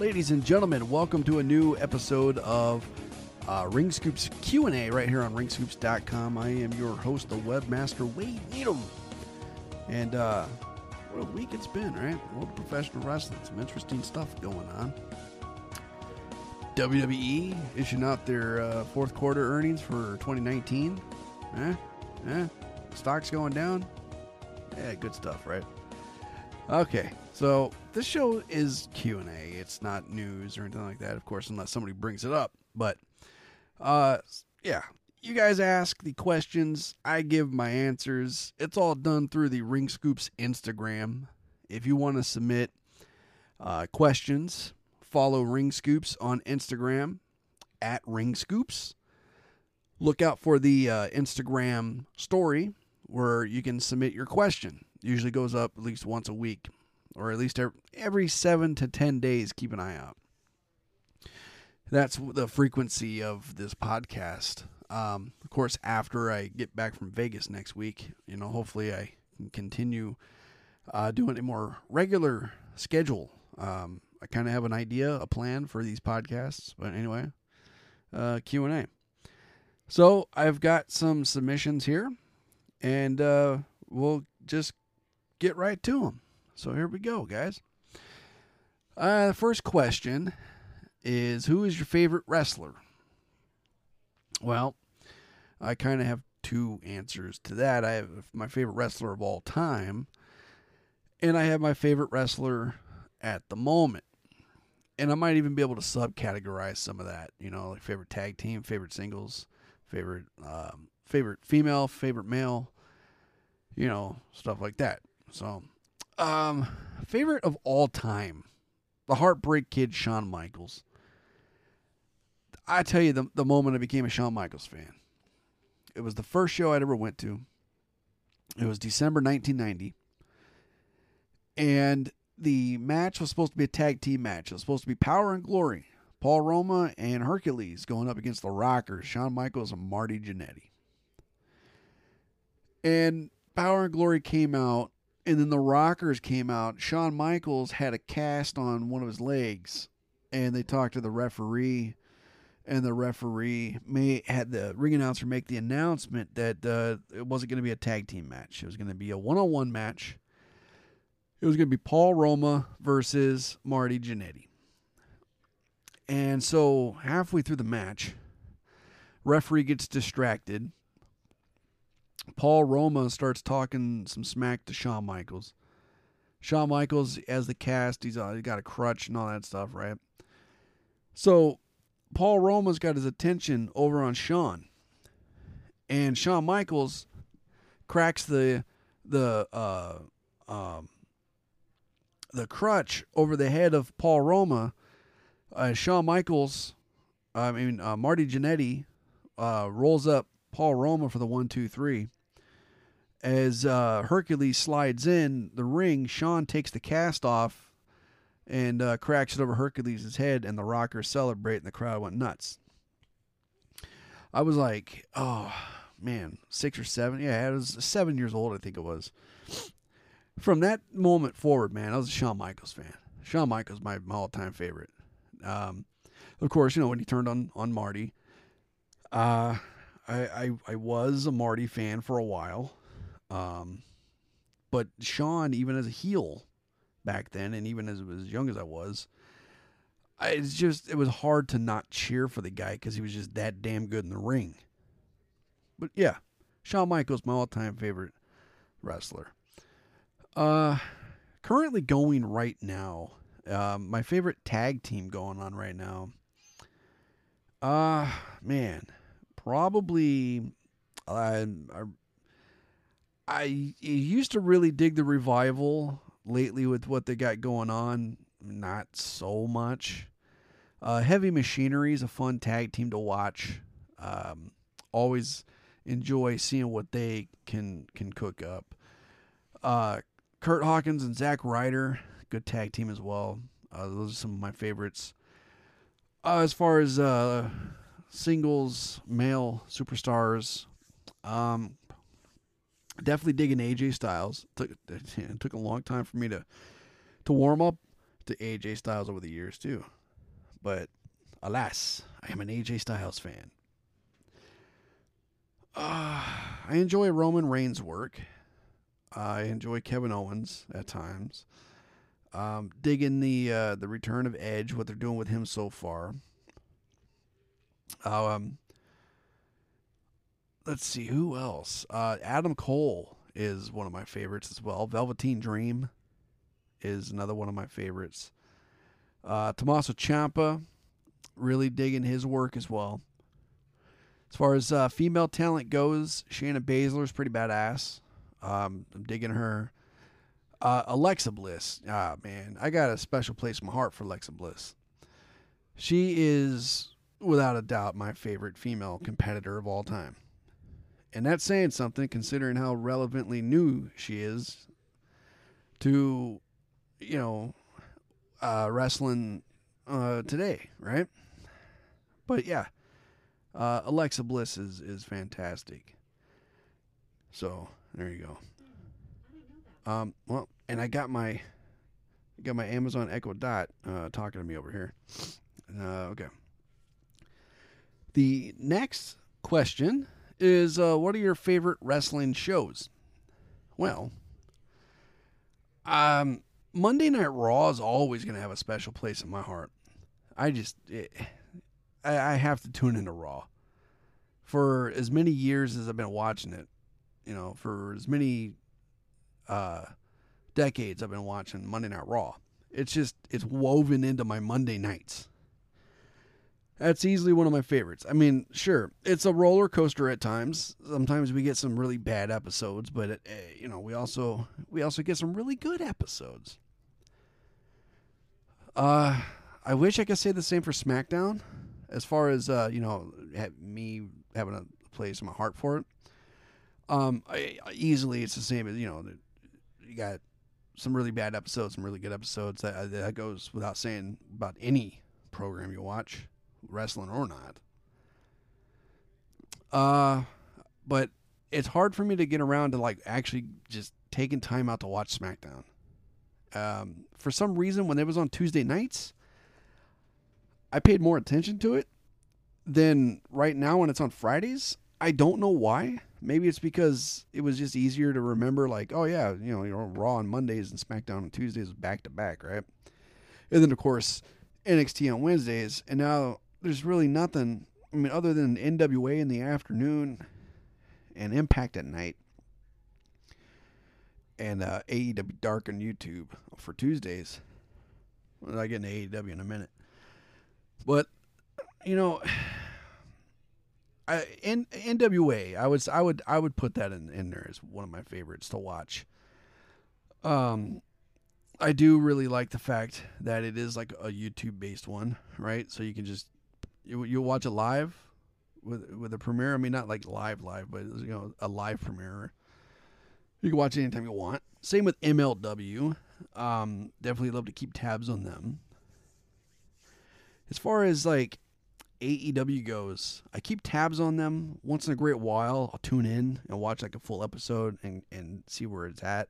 Ladies and gentlemen, welcome to a new episode of uh, Ring Scoops Q&A right here on ringscoops.com. I am your host, the webmaster Wade Needham. And uh, what a week it's been, right? World of Professional Wrestling. Some interesting stuff going on. WWE issuing out their uh, fourth quarter earnings for 2019. Eh? Eh? Stocks going down? Yeah, good stuff, right? Okay, so this show is Q&A. It's not news or anything like that, of course, unless somebody brings it up. But, uh, yeah, you guys ask the questions. I give my answers. It's all done through the Ring Scoops Instagram. If you want to submit uh, questions, follow Ring Scoops on Instagram at Ring Scoops. Look out for the uh, Instagram story where you can submit your question. Usually goes up at least once a week, or at least every seven to ten days. Keep an eye out. That's the frequency of this podcast. Um, of course, after I get back from Vegas next week, you know, hopefully I can continue uh, doing a more regular schedule. Um, I kind of have an idea, a plan for these podcasts, but anyway, uh, Q and A. So I've got some submissions here, and uh, we'll just get right to them. So here we go, guys. Uh, the first question is Who is your favorite wrestler? Well, I kind of have two answers to that. I have my favorite wrestler of all time, and I have my favorite wrestler at the moment. And I might even be able to subcategorize some of that, you know, like favorite tag team, favorite singles, favorite um, favorite female, favorite male, you know, stuff like that. So, um, favorite of all time, the Heartbreak Kid, Shawn Michaels. I tell you, the the moment I became a Shawn Michaels fan, it was the first show I'd ever went to. It was December 1990, and the match was supposed to be a tag team match. It was supposed to be Power and Glory, Paul Roma and Hercules going up against the Rockers, Shawn Michaels and Marty Jannetty. And Power and Glory came out and then the Rockers came out. Shawn Michaels had a cast on one of his legs, and they talked to the referee, and the referee may had the ring announcer make the announcement that uh, it wasn't going to be a tag team match. It was going to be a one-on-one match. It was going to be Paul Roma versus Marty Jannetty. And so halfway through the match, referee gets distracted Paul Roma starts talking some smack to Shawn Michaels. Shawn Michaels, as the cast, he's, uh, got a crutch and all that stuff, right? So Paul Roma's got his attention over on Shawn, and Shawn Michaels cracks the the uh, um, the crutch over the head of Paul Roma. Uh, Shawn Michaels, I mean uh, Marty Jannetty, uh, rolls up Paul Roma for the one, two, three. As uh, Hercules slides in the ring, Shawn takes the cast off and uh, cracks it over Hercules' head, and the Rockers celebrate, and the crowd went nuts. I was like, oh, man, six or seven. Yeah, I was seven years old, I think it was. From that moment forward, man, I was a Shawn Michaels fan. Shawn Michaels, my, my all time favorite. Um, of course, you know, when he turned on, on Marty, uh, I, I, I was a Marty fan for a while. Um, but Shawn, even as a heel back then, and even as, as young as I was, I, it's just it was hard to not cheer for the guy because he was just that damn good in the ring. But yeah, Shawn Michaels, my all-time favorite wrestler. Uh, currently going right now, um, my favorite tag team going on right now. Uh man, probably uh, I used to really dig the revival lately with what they got going on. Not so much. Uh, Heavy Machinery is a fun tag team to watch. Um, always enjoy seeing what they can can cook up. Uh, Kurt Hawkins and Zack Ryder, good tag team as well. Uh, those are some of my favorites. Uh, as far as uh, singles male superstars, um, definitely digging AJ Styles. Took it took a long time for me to to warm up to AJ Styles over the years too. But alas, I am an AJ Styles fan. Uh, I enjoy Roman Reigns' work. I enjoy Kevin Owens at times. Um, digging the uh, the return of Edge, what they're doing with him so far. Um, let's see who else. Uh, Adam Cole is one of my favorites as well. Velveteen Dream is another one of my favorites. Uh, Tommaso Ciampa, really digging his work as well. As far as uh, female talent goes, Shayna Baszler is pretty badass. Um, I'm digging her. Uh, Alexa Bliss, ah man, I got a special place in my heart for Alexa Bliss. She is, without a doubt, my favorite female competitor of all time. And that's saying something considering how relevantly new she is to, you know, uh, wrestling uh, today, right? But yeah, uh, Alexa Bliss is, is fantastic. So there you go. Um, well, and I got my got my Amazon Echo Dot uh, talking to me over here. Uh, okay. The next question is uh, what are your favorite wrestling shows? Well, um, Monday Night Raw is always going to have a special place in my heart. I just, it, I, I have to tune into Raw. For as many years as I've been watching it, you know, for as many uh, decades I've been watching Monday Night Raw. It's just, it's woven into my Monday nights. That's easily one of my favorites. I mean, sure, it's a roller coaster at times. Sometimes we get some really bad episodes, but it, eh, you know, we also we also get some really good episodes. Uh, I wish I could say the same for SmackDown, as far as uh, you know, me having a place in my heart for it. Um, I, easily it's the same as you know, you got some really bad episodes, some really good episodes. That that goes without saying about any program you watch wrestling or not. Uh, but it's hard for me to get around to like actually just taking time out to watch SmackDown. Um, for some reason, when it was on Tuesday nights, I paid more attention to it than right now when it's on Fridays. I don't know why. Maybe it's because it was just easier to remember, like, oh yeah, you know, you're Raw on Mondays and SmackDown on Tuesdays back to back, right? And then of course NXT on Wednesdays, and now there's really nothing. I mean, other than NWA in the afternoon and Impact at night, and uh, AEW Dark on YouTube for Tuesdays. I get into AEW in a minute, but you know, I in NWA, I was I would I would put that in in there as one of my favorites to watch. Um, I do really like the fact that it is like a YouTube based one, right? So you can just you you'll watch it live with with a premiere. I mean, not like live live, but you know, a live premiere. You can watch it anytime you want. Same with MLW. Um, definitely love to keep tabs on them. As far as like AEW goes, I keep tabs on them once in a great while. I'll tune in and watch like a full episode and, and see where it's at.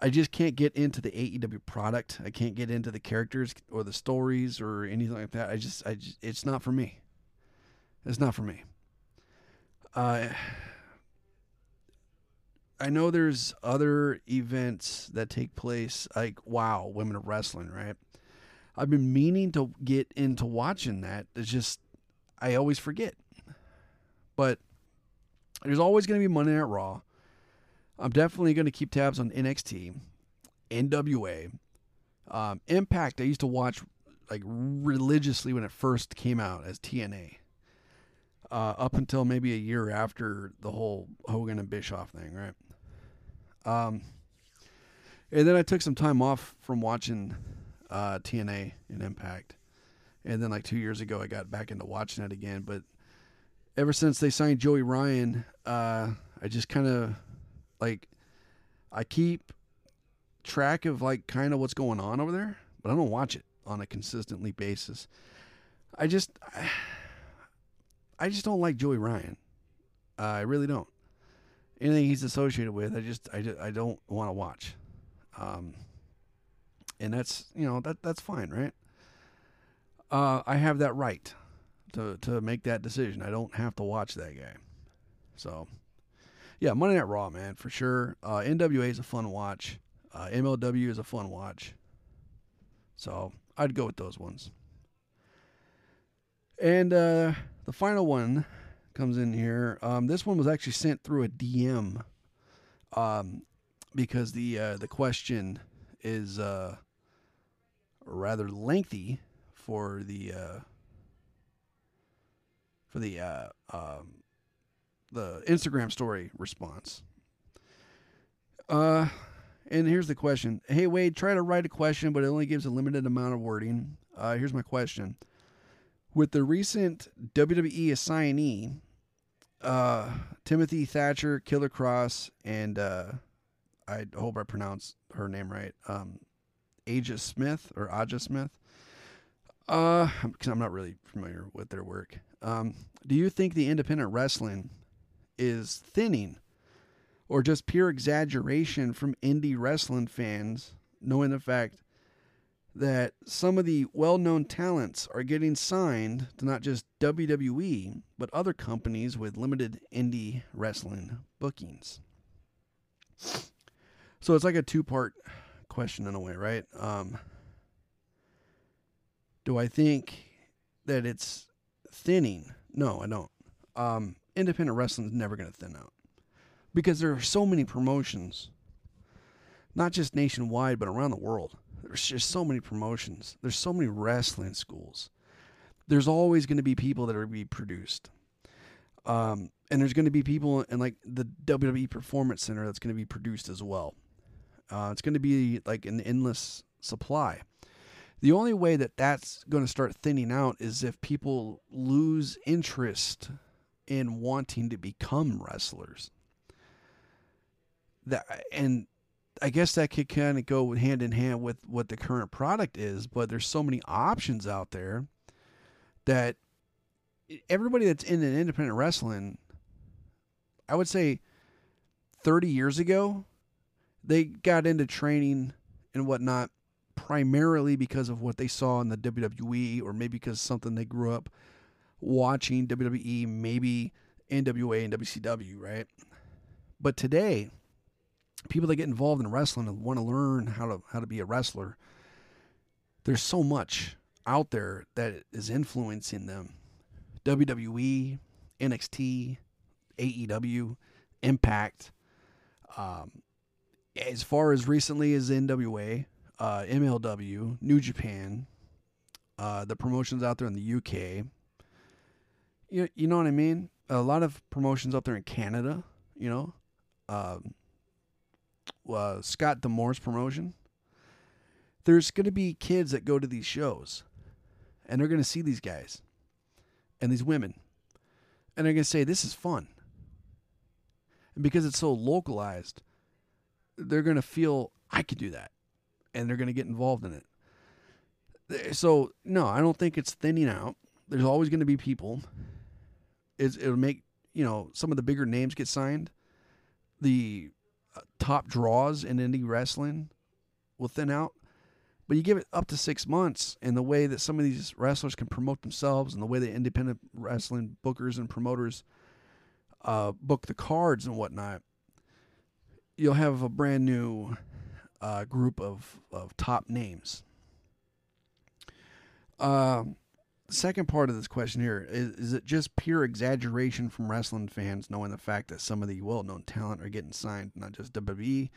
I just can't get into the AEW product. I can't get into the characters or the stories or anything like that. I just, I just, it's not for me. It's not for me. Uh, I know there's other events that take place, like wow, Women of Wrestling, right? I've been meaning to get into watching that. It's just I always forget. But there's always going to be Monday Night Raw. I'm definitely going to keep tabs on NXT, NWA, um, Impact. I used to watch like religiously when it first came out as TNA. Uh, up until maybe a year after the whole Hogan and Bischoff thing, right? Um, and then I took some time off from watching uh, TNA and Impact, and then like two years ago I got back into watching it again. But ever since they signed Joey Ryan, uh, I just kind of like I keep track of like kind of what's going on over there, but I don't watch it on a consistently basis. I just I, just don't like Joey Ryan. Uh, I really don't. Anything he's associated with, I just I, just, I don't want to watch. Um, and that's you know that that's fine, right? Uh, I have that right to to make that decision. I don't have to watch that guy. So, yeah, Monday Night Raw, man, for sure. Uh, NWA is a fun watch. Uh, MLW is a fun watch. So I'd go with those ones. And uh, the final one comes in here. Um, this one was actually sent through a DM um, because the uh, the question is uh, rather lengthy for the uh, for the uh, um, the Instagram story response. Uh, and here's the question. Hey Wade, try to write a question, but it only gives a limited amount of wording. Uh, here's my question. With the recent WWE assignee, uh, Timothy Thatcher, Killer Kross, and uh, I hope I pronounced her name right. Um, Aja Smith or Aja Smith. Uh, because I'm not really familiar with their work. Um, do you think the independent wrestling is thinning, or just pure exaggeration from indie wrestling fans, knowing the fact that some of the well-known talents are getting signed to not just WWE but other companies with limited indie wrestling bookings? So it's like a two-part question in a way, right? Um, do I think that it's thinning? No, I don't. Um, independent wrestling is never going to thin out because there are so many promotions, not just nationwide, but around the world. There's just so many promotions. There's so many wrestling schools. There's always going to be people that are be produced. Um, and there's going to be people in like the WWE Performance Center that's going to be produced as well. Uh, it's going to be like an endless supply. The only way that that's going to start thinning out is if people lose interest in wanting to become wrestlers. That and I guess that could kind of go hand in hand with what the current product is, but there's so many options out there that everybody that's in an independent wrestling, I would say 30 years ago, they got into training and whatnot primarily because of what they saw in the WWE or maybe because something they grew up watching WWE, maybe NWA and WCW, right? But today, people that get involved in wrestling and want to learn how to how to be a wrestler, there's so much out there that is influencing them. WWE, NXT, AEW, Impact. Um, as far as recently as NWA, uh, MLW, New Japan, uh, the promotions out there in the UK. You, you know what I mean? A lot of promotions out there in Canada, you know. Um, uh, Scott D'Amore's promotion. There's going to be kids that go to these shows and they're going to see these guys and these women and they're going to say, This is fun. And because it's so localized, they're going to feel, I could do that and they're going to get involved in it. So no, I don't think it's thinning out. There's always going to be people. It's, it'll make you know some of the bigger names get signed. The uh, top draws in indie wrestling will thin out, but you give it up to six months, and the way that some of these wrestlers can promote themselves, and the way that independent wrestling bookers and promoters uh, book the cards and whatnot, you'll have a brand new uh, group of, of top names. Uh, second part of this question here is, is it just pure exaggeration from wrestling fans knowing the fact that some of the well known talent are getting signed, not just WWE,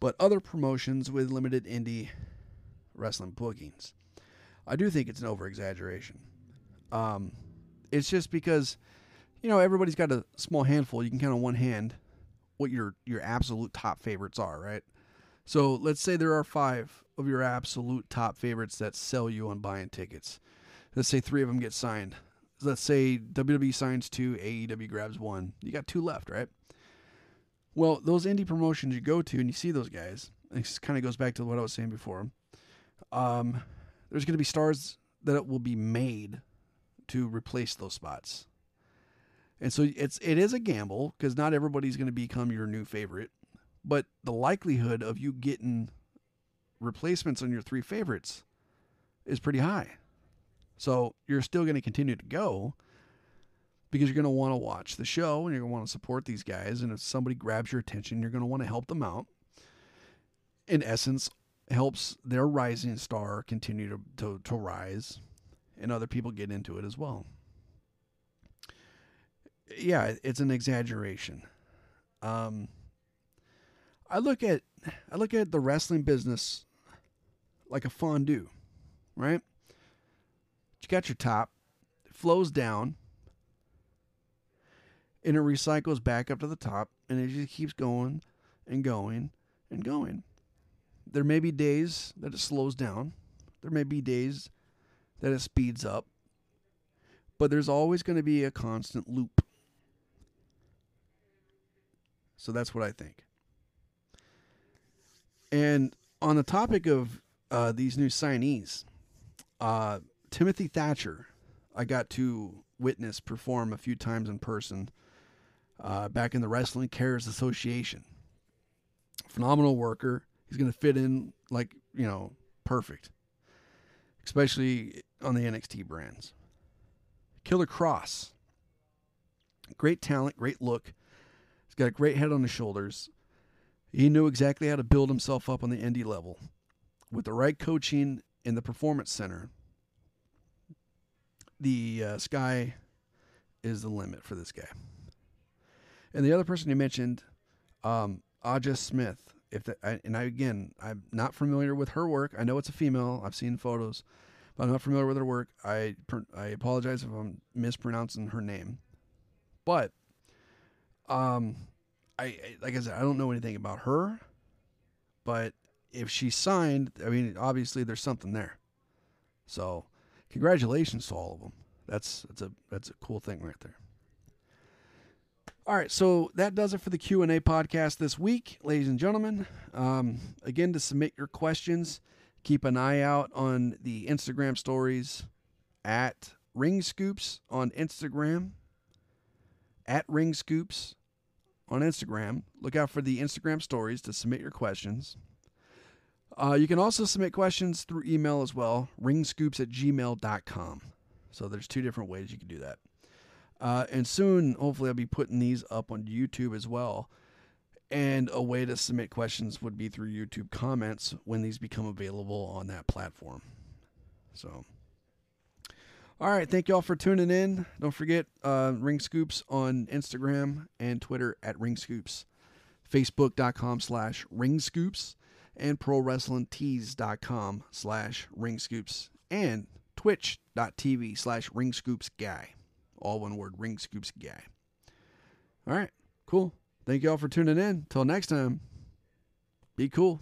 but other promotions with limited indie wrestling bookings? I do think it's an over exaggeration. Um, it's just because, you know, everybody's got a small handful. You can count on one hand what your your absolute top favorites are, right? So let's say there are five of your absolute top favorites that sell you on buying tickets. Let's say three of them get signed. Let's say WWE signs two, AEW grabs one. You got two left, right? Well, those indie promotions you go to and you see those guys, it kind of goes back to what I was saying before. Um, there's going to be stars that will be made to replace those spots. And so it's it is a gamble because not everybody's going to become your new favorite but the likelihood of you getting replacements on your three favorites is pretty high. So you're still going to continue to go because you're going to want to watch the show and you're going to want to support these guys. And if somebody grabs your attention, you're going to want to help them out. In essence, helps their rising star continue to, to, to rise and other people get into it as well. Yeah, it's an exaggeration. Um, I look at I look at the wrestling business like a fondue, right? You got your top, it flows down, and it recycles back up to the top, and it just keeps going and going and going. There may be days that it slows down. There may be days that it speeds up. But there's always going to be a constant loop. So that's what I think. And on the topic of uh, these new signees, uh, Timothy Thatcher, I got to witness perform a few times in person uh, back in the Wrestling Cares Association. Phenomenal worker. He's going to fit in like, you know, perfect, especially on the NXT brands. Killer Kross. Great talent, great look. He's got a great head on his shoulders. He knew exactly how to build himself up on the indie level. With the right coaching in the performance center, the uh, sky is the limit for this guy. And the other person you mentioned, um, Aja Smith. If the, I, and I again, I'm not familiar with her work. I know it's a female. I've seen photos, but I'm not familiar with her work. I I apologize if I'm mispronouncing her name. But, um, I, like I said, I don't know anything about her, but if she signed, I mean, obviously there's something there. So, congratulations to all of them. That's that's a that's a cool thing right there. All right, so that does it for the Q and A podcast this week, ladies and gentlemen. Um, again, to submit your questions, keep an eye out on the Instagram stories at Ring Scoops on Instagram. At Ring Scoops on Instagram. Look out for the Instagram stories to submit your questions. Uh, you can also submit questions through email as well, ringscoops at gmail.com. So there's two different ways you can do that. Uh, and soon, hopefully, I'll be putting these up on YouTube as well. And a way to submit questions would be through YouTube comments when these become available on that platform. So, all right. Thank you all for tuning in. Don't forget uh, Ring Scoops on Instagram and Twitter at Ring Scoops, Facebook.com slash Ring Scoops, and ProWrestlingTees.com slash Ring Scoops, and Twitch.tv slash Ring Scoops Guy. All one word, Ring Scoops Guy. All right. Cool. Thank you all for tuning in. Till next time, be cool.